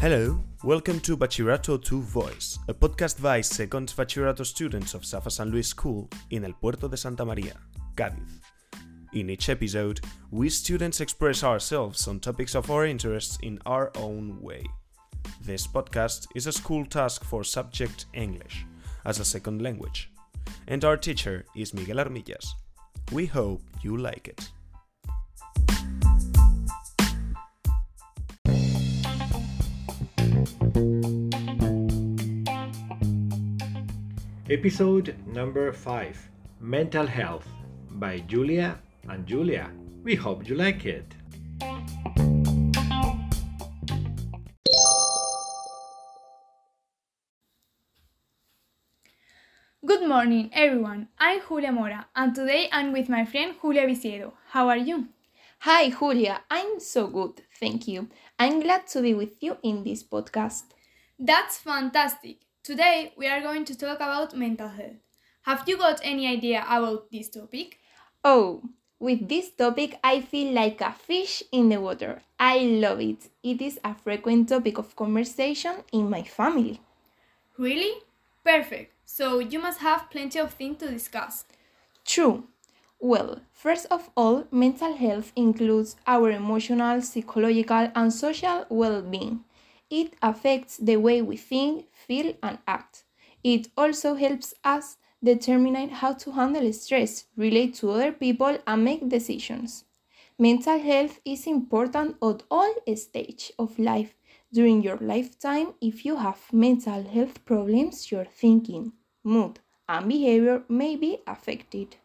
Hello, welcome to Bachillerato 2 Voice, a podcast by second Bachillerato students of Safa San Luis School in El Puerto de Santa Maria, Cádiz. In each episode, we students express ourselves on topics of our interests in our own way. This podcast is a school task for subject English as a second language, and our teacher is Miguel Armillas. We hope you like it. Episode number 5 Mental Health by Julia and Julia. We hope you like it. Good morning, everyone. I'm Julia Mora, and today I'm with my friend Julia Viciedo. How are you? Hi, Julia. I'm so good, thank you. I'm glad to be with you in this podcast. That's fantastic. Today we are going to talk about mental health. Have you got any idea about this topic? Oh, with this topic, I feel like a fish in the water. I love it. It is a frequent topic of conversation in my family. Really? Perfect. So you must have plenty of things to discuss. True. Well, first of all, mental health includes our emotional, psychological, and social well being. It affects the way we think, feel, and act. It also helps us determine how to handle stress, relate to other people, and make decisions. Mental health is important at all stages of life. During your lifetime, if you have mental health problems, your thinking, mood, and behavior may be affected.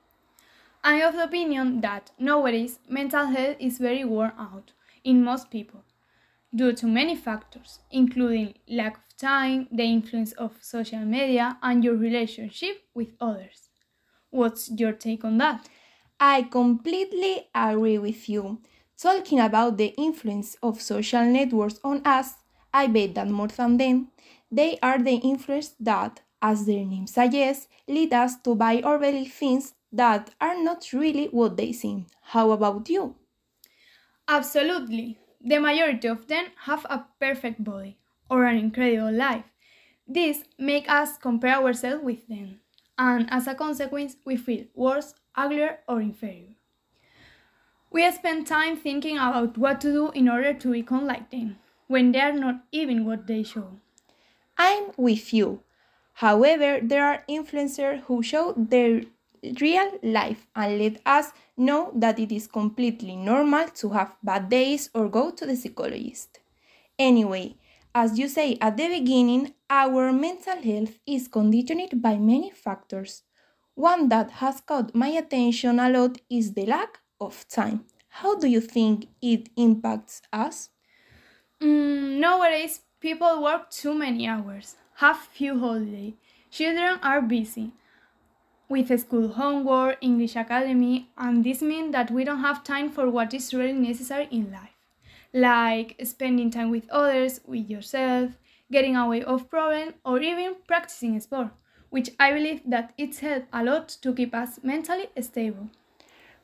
I am of the opinion that nowadays mental health is very worn out in most people due to many factors, including lack of time, the influence of social media, and your relationship with others. What's your take on that? I completely agree with you. Talking about the influence of social networks on us, I bet that more than them, they are the influence that, as their name suggests, lead us to buy or believe things that are not really what they seem. How about you? Absolutely. The majority of them have a perfect body or an incredible life. This makes us compare ourselves with them, and as a consequence, we feel worse, uglier, or inferior. We spend time thinking about what to do in order to become like them, when they are not even what they show. I'm with you. However, there are influencers who show their real life and let us know that it is completely normal to have bad days or go to the psychologist. Anyway, as you say at the beginning, our mental health is conditioned by many factors. One that has caught my attention a lot is the lack of time. How do you think it impacts us? Mm, nowadays, people work too many hours, have few holidays. Children are busy with school homework, English academy, and this means that we don't have time for what is really necessary in life, like spending time with others, with yourself, getting away of problems, or even practicing sport, which I believe that it's helped a lot to keep us mentally stable.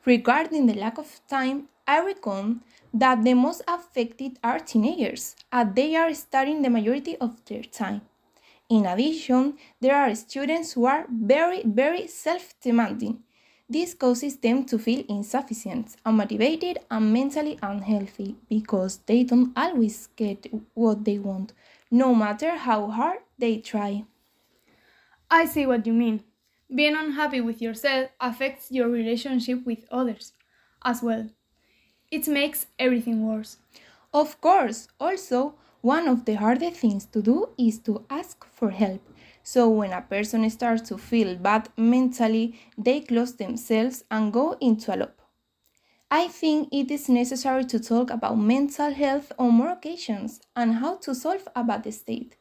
Regarding the lack of time, I reckon that the most affected are teenagers, as they are studying the majority of their time. In addition, there are students who are very, very self demanding. This causes them to feel insufficient, unmotivated, and mentally unhealthy because they don't always get what they want, no matter how hard they try. I see what you mean. Being unhappy with yourself affects your relationship with others as well. It makes everything worse. Of course, also, one of the hardest things to do is to ask for help. So, when a person starts to feel bad mentally, they close themselves and go into a loop. I think it is necessary to talk about mental health on more occasions and how to solve a bad state.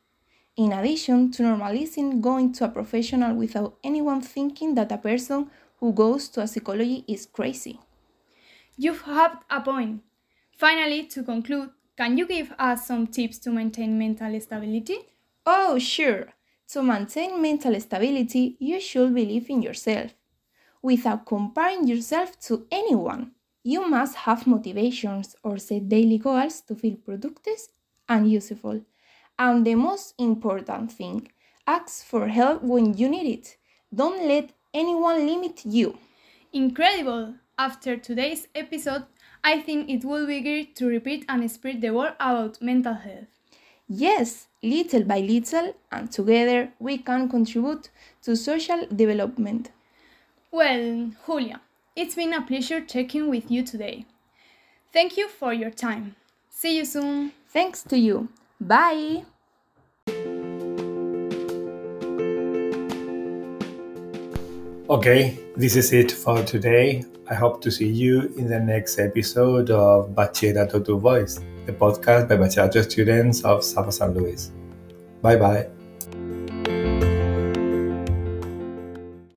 In addition to normalizing going to a professional without anyone thinking that a person who goes to a psychology is crazy. You've had a point. Finally, to conclude, can you give us some tips to maintain mental stability? Oh, sure. To maintain mental stability, you should believe in yourself. Without comparing yourself to anyone, you must have motivations or set daily goals to feel productive and useful. And the most important thing ask for help when you need it. Don't let anyone limit you. Incredible! After today's episode, I think it would be great to repeat and spread the word about mental health. Yes, little by little, and together we can contribute to social development. Well, Julia, it's been a pleasure talking with you today. Thank you for your time. See you soon. Thanks to you. Bye. Okay, this is it for today. I hope to see you in the next episode of Bachillerato to Voice, the podcast by Bachillerato students of Safa San Luis. Bye bye.